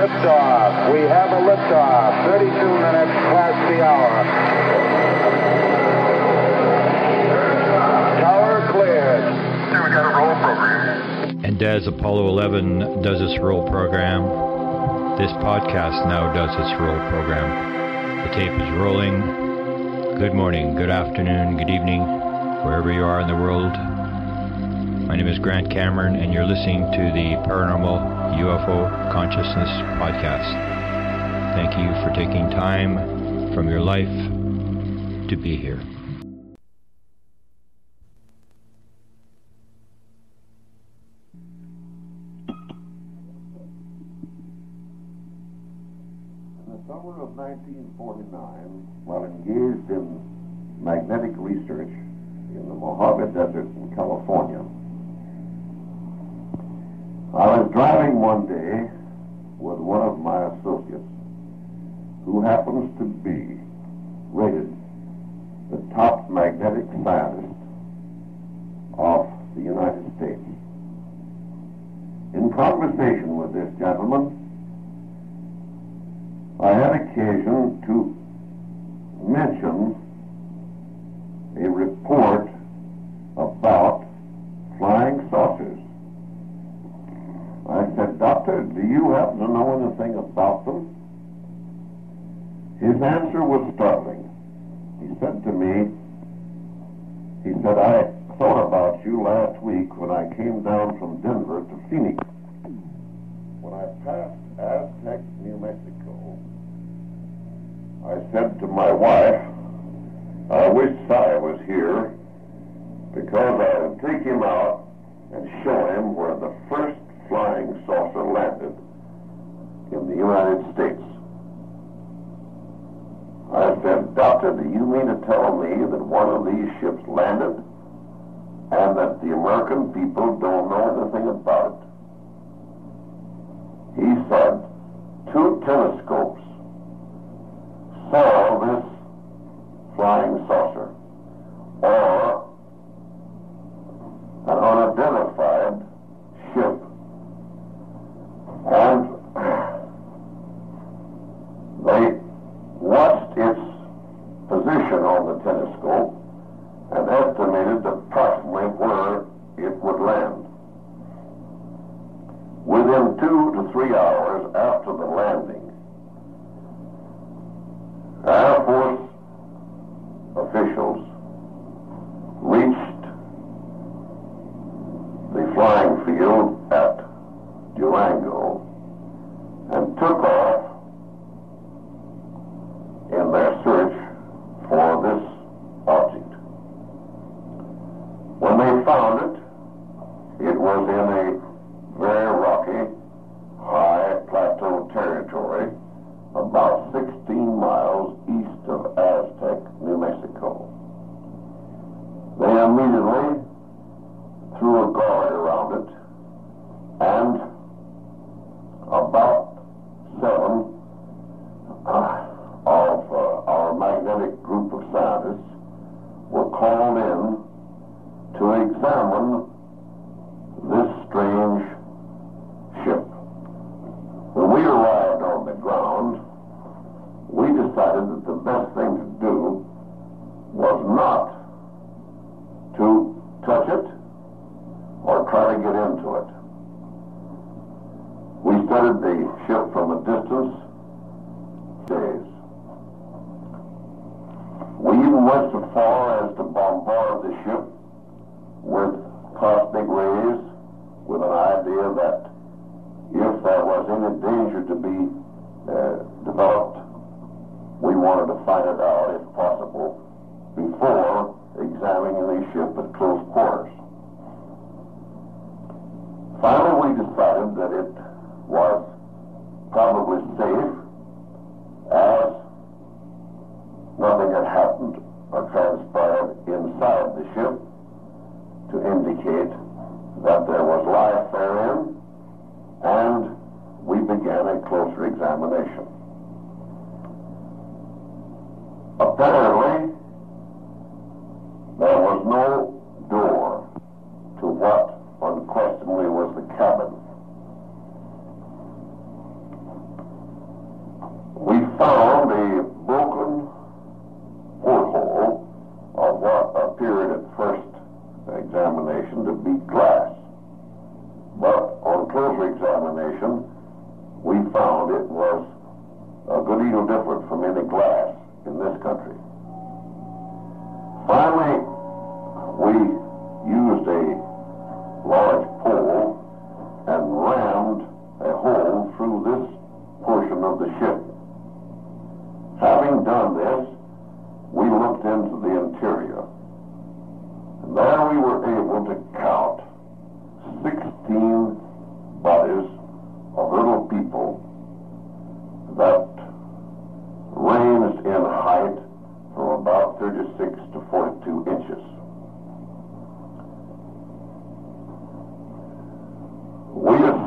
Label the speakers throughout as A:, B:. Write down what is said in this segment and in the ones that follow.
A: Liftoff. We have a liftoff. 32 minutes past the hour. Tower cleared.
B: Here we got a roll program.
C: And as Apollo 11 does its roll program, this podcast now does its roll program. The tape is rolling. Good morning, good afternoon, good evening, wherever you are in the world. My name is Grant Cameron, and you're listening to the Paranormal UFO Consciousness Podcast. Thank you for taking time from your life to be here.
D: In the summer of 1949, while engaged in magnetic research in the Mojave Desert in California, I was driving one day with one of my associates who happens to be rated the top magnetic scientist of the United States. In conversation with this gentleman, I had occasion to mention a report about flying saucers. I said, Doctor, do you happen to know anything about them? His answer was startling. He said to me, he said, I thought about you last week when I came down from Denver to Phoenix. When I passed Aztec, New Mexico, I said to my wife, I wish I was here because I would take him out and show him where the first flying saucer landed in the United States. I said, Doctor, do you mean to tell me that one of these ships landed and that the American people don't know anything about it? He said, two telescopes saw this flying saucer, or an unidentified ship. And they watched its position on the telescope and estimated approximately where it would land. Within two to three hours after the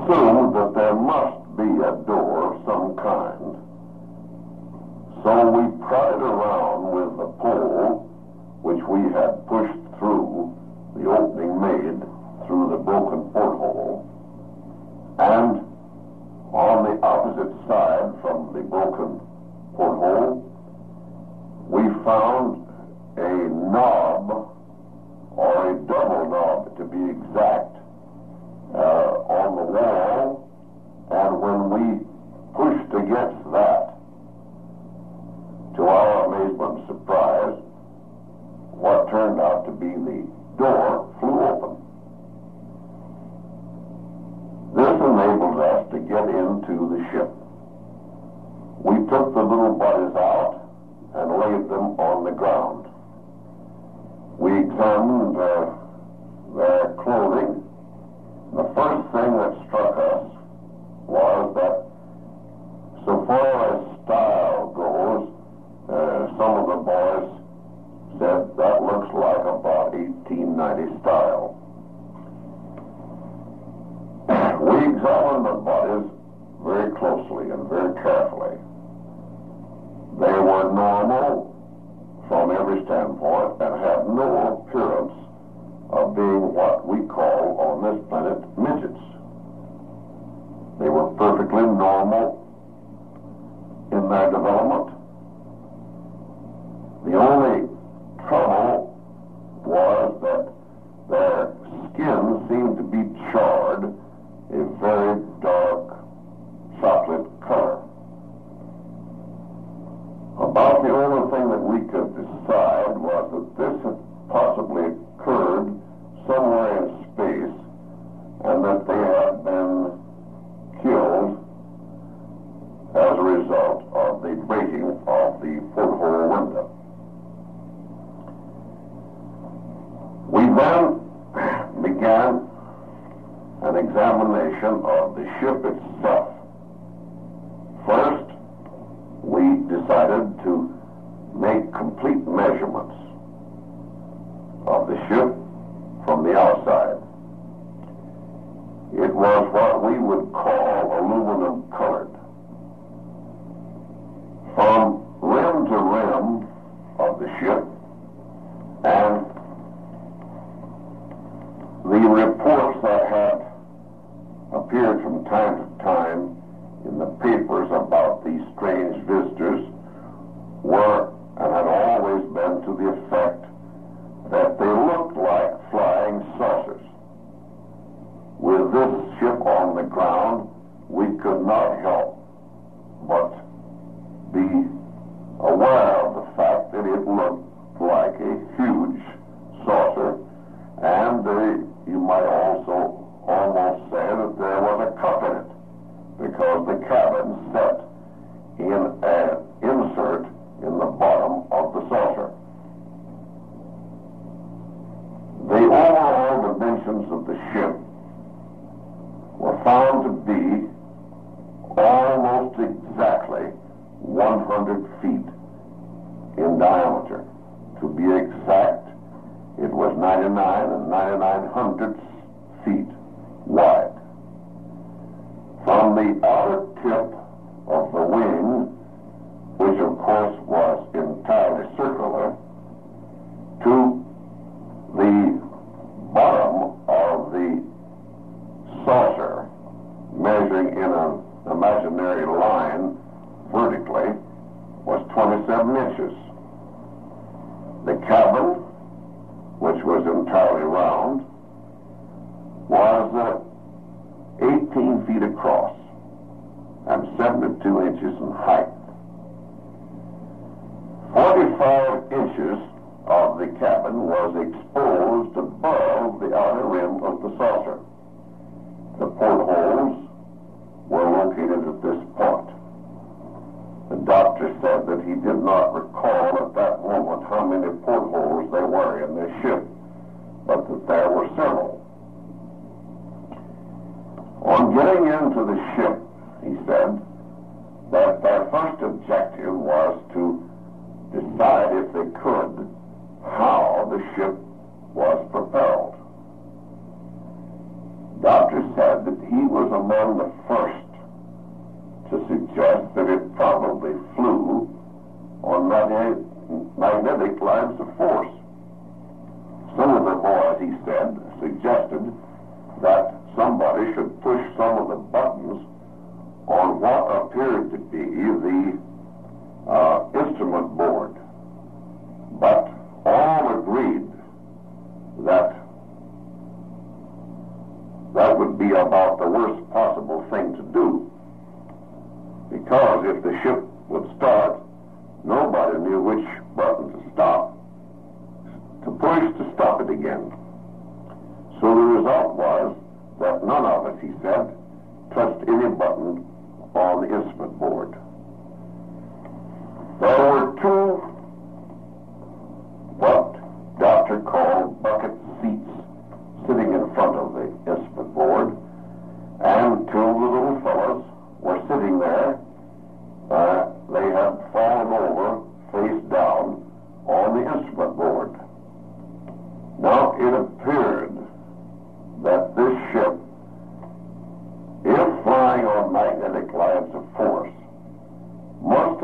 D: We assumed that there must be a door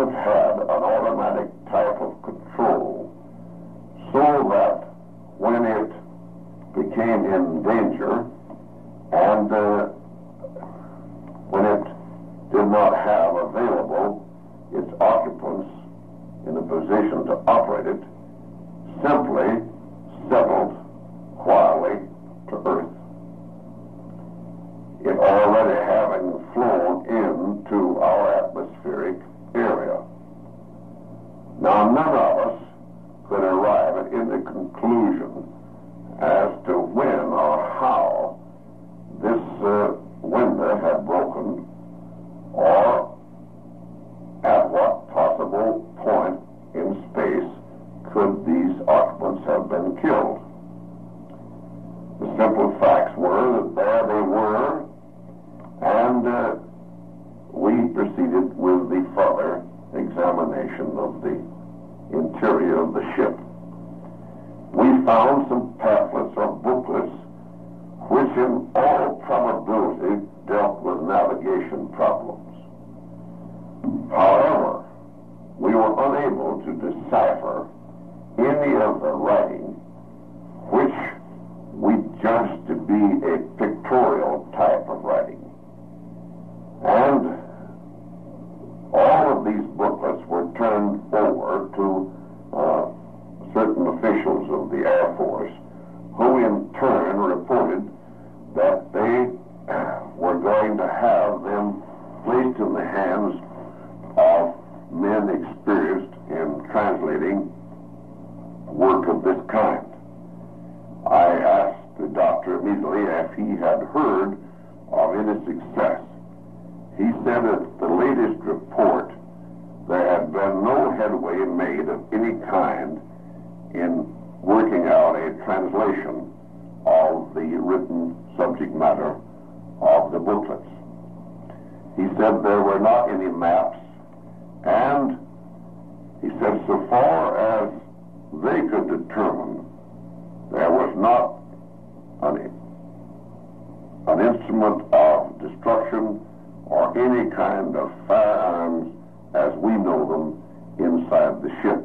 D: Uh-huh. bound, some written subject matter of the booklets. He said there were not any maps, and he said so far as they could determine, there was not an, an instrument of destruction or any kind of firearms as we know them inside the ship.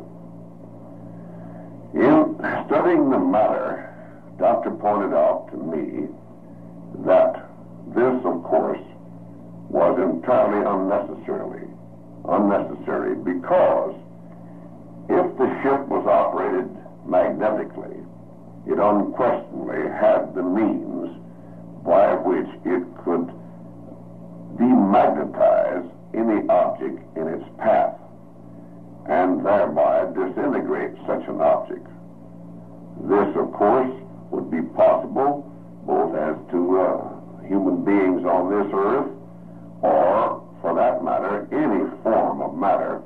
D: In studying the matter, doctor pointed out to me that this, of course, was entirely unnecessarily unnecessary because if the ship was operated magnetically, it unquestionably had the means by which it could demagnetize any object in its path and thereby disintegrate such an object. This, of course, would be possible, both as to uh, human beings on this earth, or, for that matter, any form of matter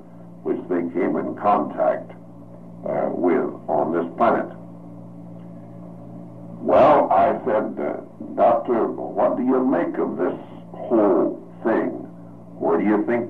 D: which they came in contact uh, with on this planet. Well, I said, uh, Doctor, what do you make of this whole thing? Where do you think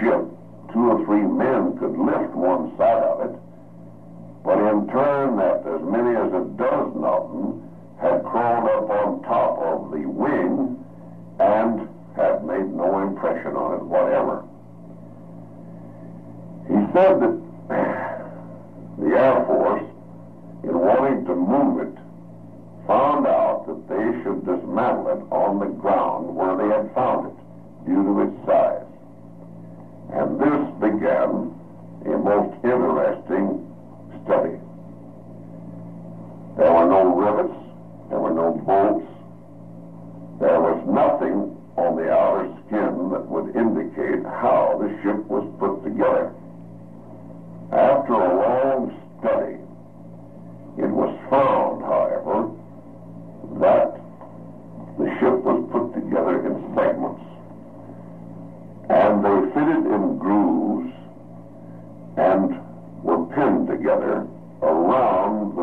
D: ship, two or three men could lift one together around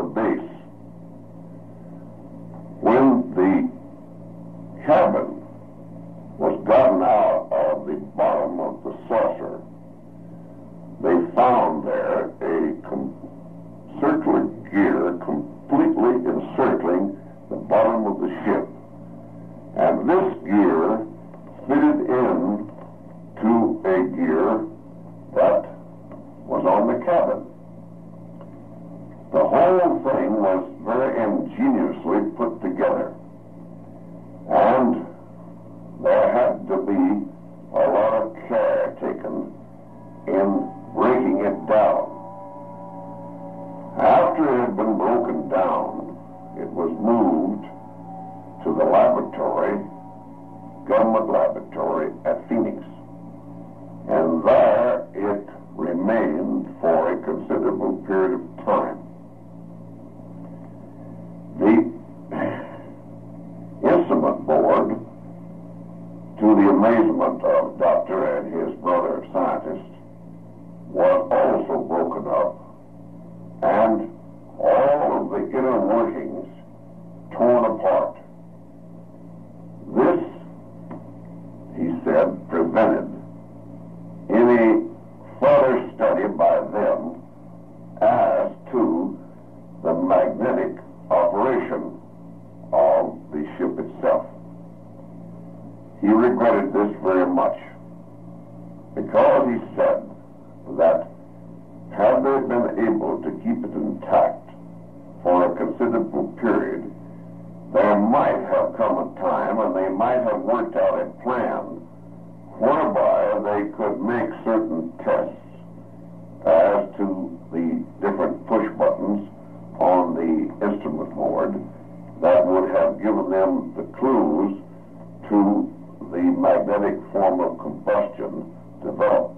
D: organic form of combustion developed.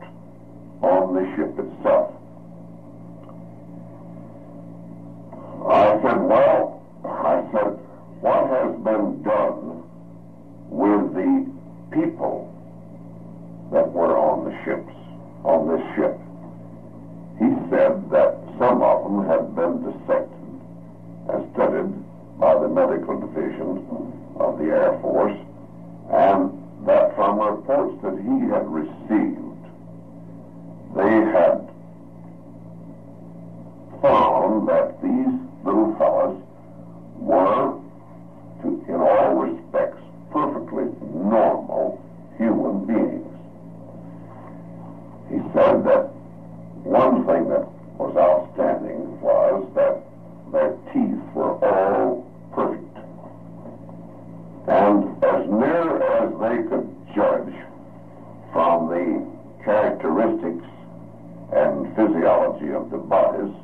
D: of bodies;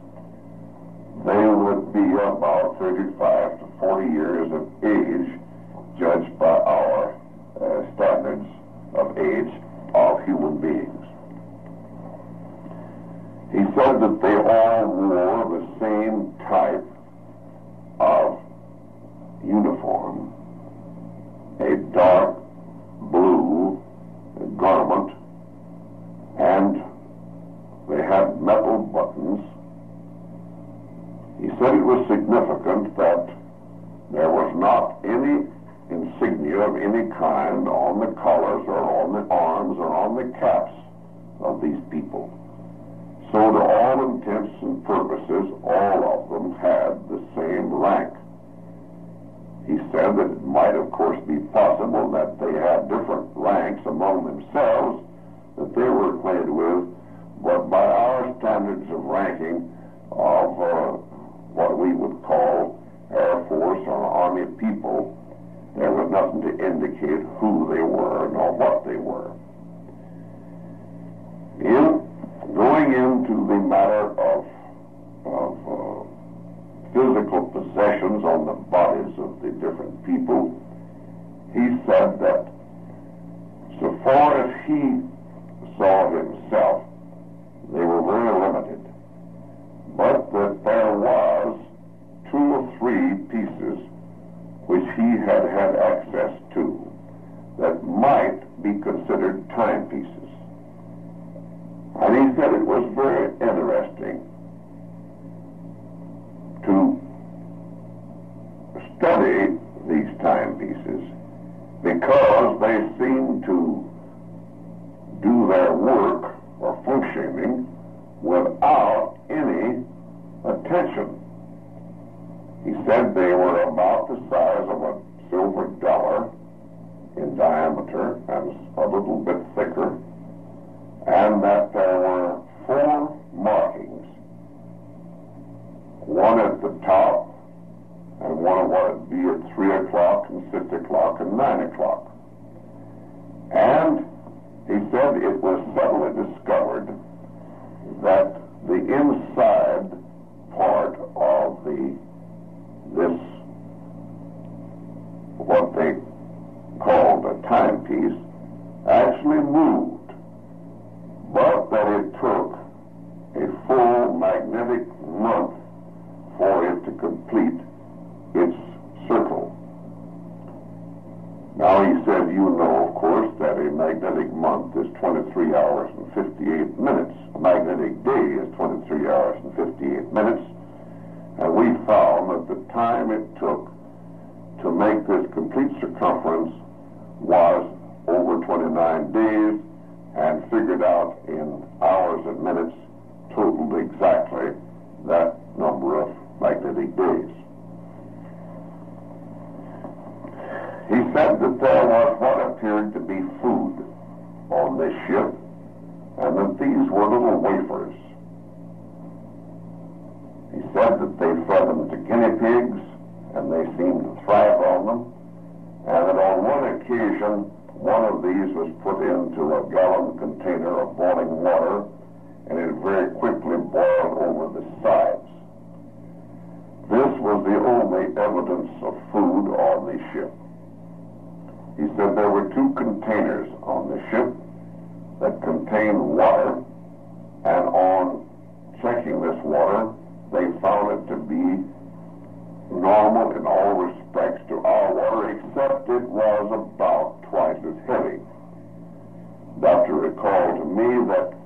D: they would be about 35 to 40 years of age, judged by our uh, standards of age of human beings. He said that they all indicate who they were nor what figured out in hours and minutes, totaled exactly that number of magnetic days. He said that there was what appeared to be food on this ship, and that these were little wafers. He said that they fed them to guinea pigs, and they seemed to thrive on them, and that on one occasion, one of these was put into a container of boiling water and it very quickly boiled over the sides. This was the only evidence of food on the ship. He said there were two containers on the ship that contained water, and on checking this water, they found it to be normal in all respects to our water, except it was about twice as heavy doctor recalled to me that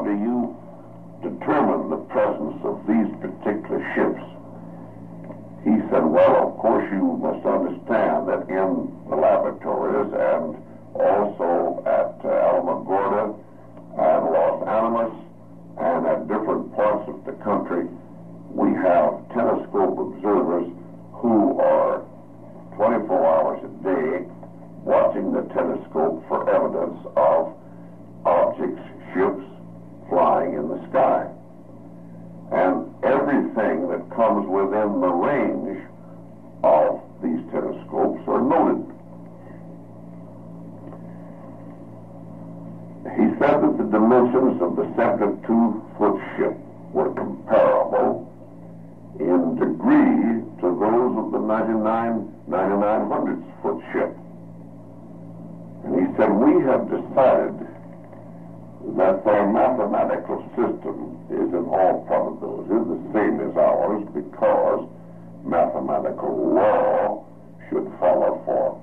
D: how do you determine the presence of these particular ships? He said, well, of course you must understand that in the laboratories and all probabilities the same as ours because mathematical law should follow for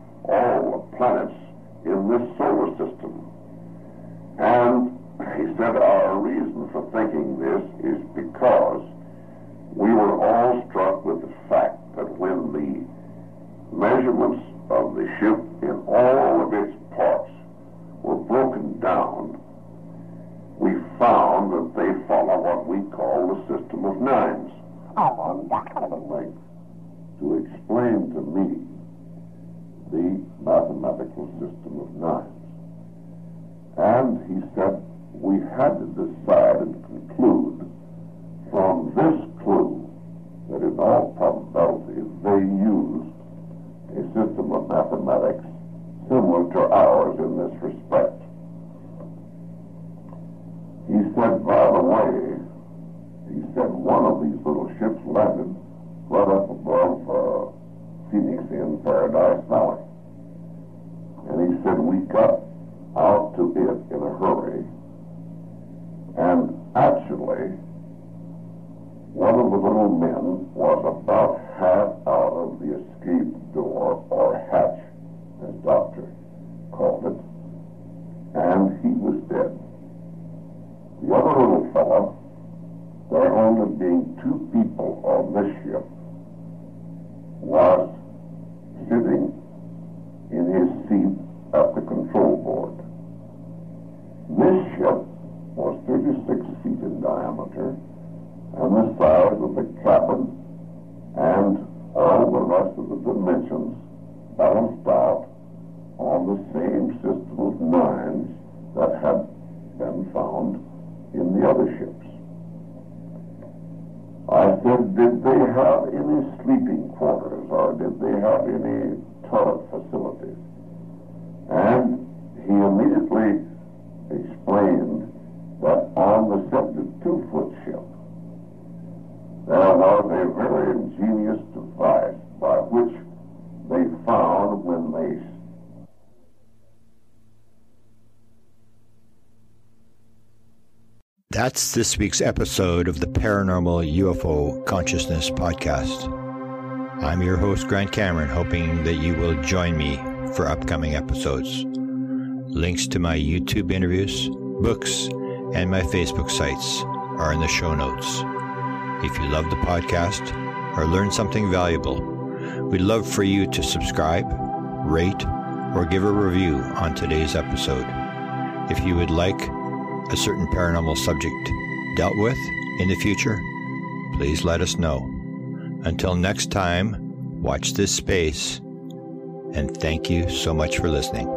D: in
C: That's this week's episode of the Paranormal UFO Consciousness Podcast. I'm your host, Grant Cameron, hoping that you will join me for upcoming episodes. Links to my YouTube interviews, books, and my Facebook sites are in the show notes. If you love the podcast or learn something valuable, we'd love for you to subscribe, rate, or give a review on today's episode. If you would like a certain paranormal subject dealt with in the future, please let us know. Until next time, watch this space, and thank you so much for listening.